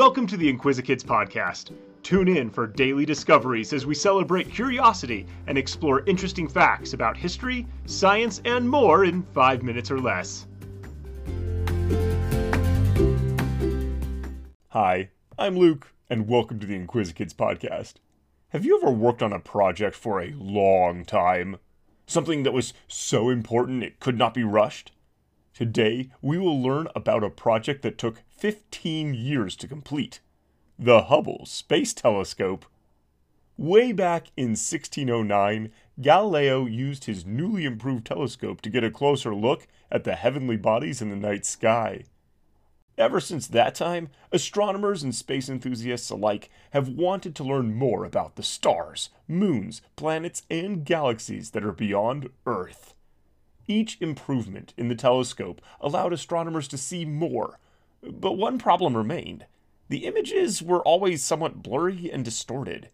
Welcome to the Inquisikids podcast. Tune in for daily discoveries as we celebrate curiosity and explore interesting facts about history, science, and more in five minutes or less. Hi, I'm Luke, and welcome to the Inquisikids podcast. Have you ever worked on a project for a long time? Something that was so important it could not be rushed? Today, we will learn about a project that took 15 years to complete the Hubble Space Telescope. Way back in 1609, Galileo used his newly improved telescope to get a closer look at the heavenly bodies in the night sky. Ever since that time, astronomers and space enthusiasts alike have wanted to learn more about the stars, moons, planets, and galaxies that are beyond Earth. Each improvement in the telescope allowed astronomers to see more, but one problem remained. The images were always somewhat blurry and distorted.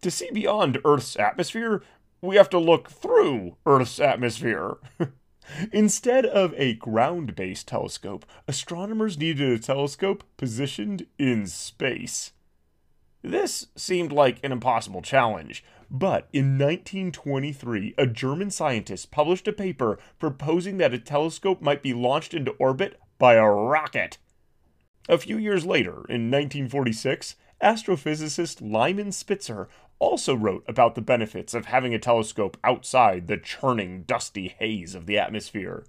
To see beyond Earth's atmosphere, we have to look through Earth's atmosphere. Instead of a ground based telescope, astronomers needed a telescope positioned in space. This seemed like an impossible challenge, but in 1923, a German scientist published a paper proposing that a telescope might be launched into orbit by a rocket. A few years later, in 1946, astrophysicist Lyman Spitzer also wrote about the benefits of having a telescope outside the churning, dusty haze of the atmosphere.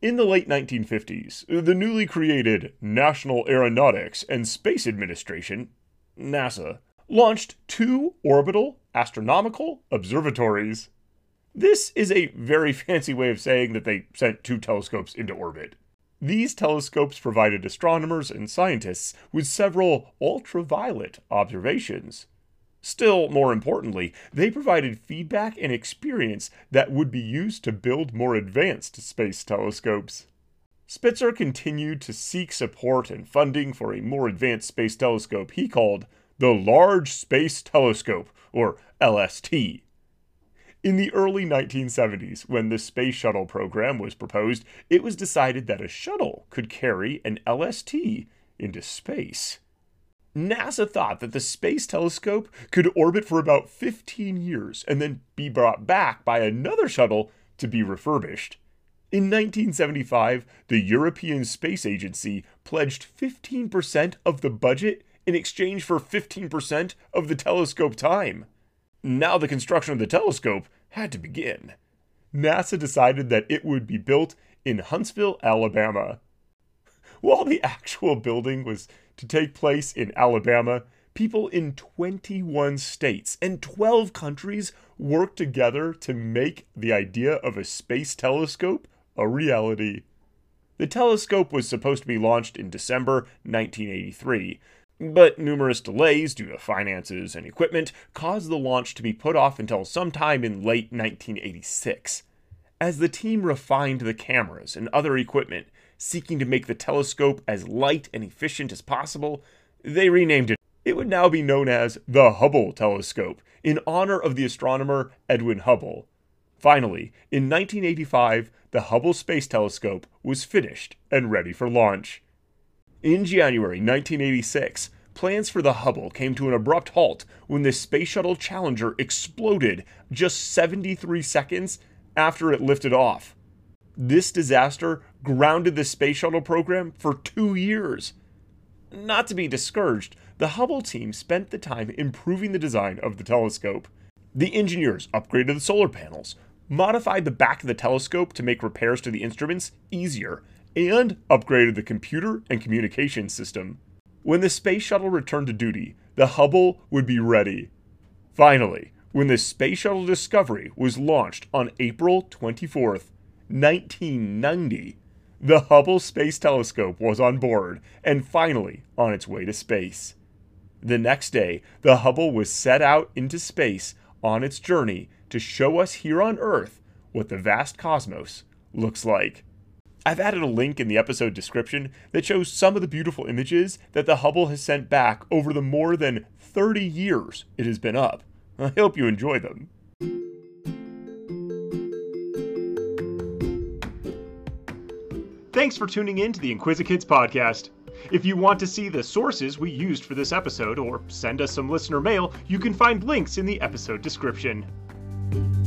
In the late 1950s, the newly created National Aeronautics and Space Administration, NASA, launched two orbital astronomical observatories. This is a very fancy way of saying that they sent two telescopes into orbit. These telescopes provided astronomers and scientists with several ultraviolet observations. Still more importantly, they provided feedback and experience that would be used to build more advanced space telescopes. Spitzer continued to seek support and funding for a more advanced space telescope he called the Large Space Telescope, or LST. In the early 1970s, when the Space Shuttle program was proposed, it was decided that a shuttle could carry an LST into space. NASA thought that the Space Telescope could orbit for about 15 years and then be brought back by another shuttle to be refurbished. In 1975, the European Space Agency pledged 15% of the budget in exchange for 15% of the telescope time. Now the construction of the telescope had to begin. NASA decided that it would be built in Huntsville, Alabama. While the actual building was to take place in Alabama, people in 21 states and 12 countries worked together to make the idea of a space telescope a reality. The telescope was supposed to be launched in December 1983, but numerous delays due to finances and equipment caused the launch to be put off until sometime in late 1986. As the team refined the cameras and other equipment, seeking to make the telescope as light and efficient as possible, they renamed it. It would now be known as the Hubble Telescope, in honor of the astronomer Edwin Hubble. Finally, in 1985, the Hubble Space Telescope was finished and ready for launch. In January 1986, plans for the Hubble came to an abrupt halt when the Space Shuttle Challenger exploded just 73 seconds after it lifted off. This disaster grounded the Space Shuttle program for two years. Not to be discouraged, the Hubble team spent the time improving the design of the telescope. The engineers upgraded the solar panels, modified the back of the telescope to make repairs to the instruments easier, and upgraded the computer and communication system. When the space shuttle returned to duty, the Hubble would be ready. Finally, when the Space Shuttle Discovery was launched on April 24th, 1990, the Hubble Space Telescope was on board and finally on its way to space. The next day, the Hubble was set out into space on its journey to show us here on Earth what the vast cosmos looks like. I've added a link in the episode description that shows some of the beautiful images that the Hubble has sent back over the more than 30 years it has been up. I hope you enjoy them. Thanks for tuning in to the Inquisikids podcast. If you want to see the sources we used for this episode or send us some listener mail, you can find links in the episode description thank you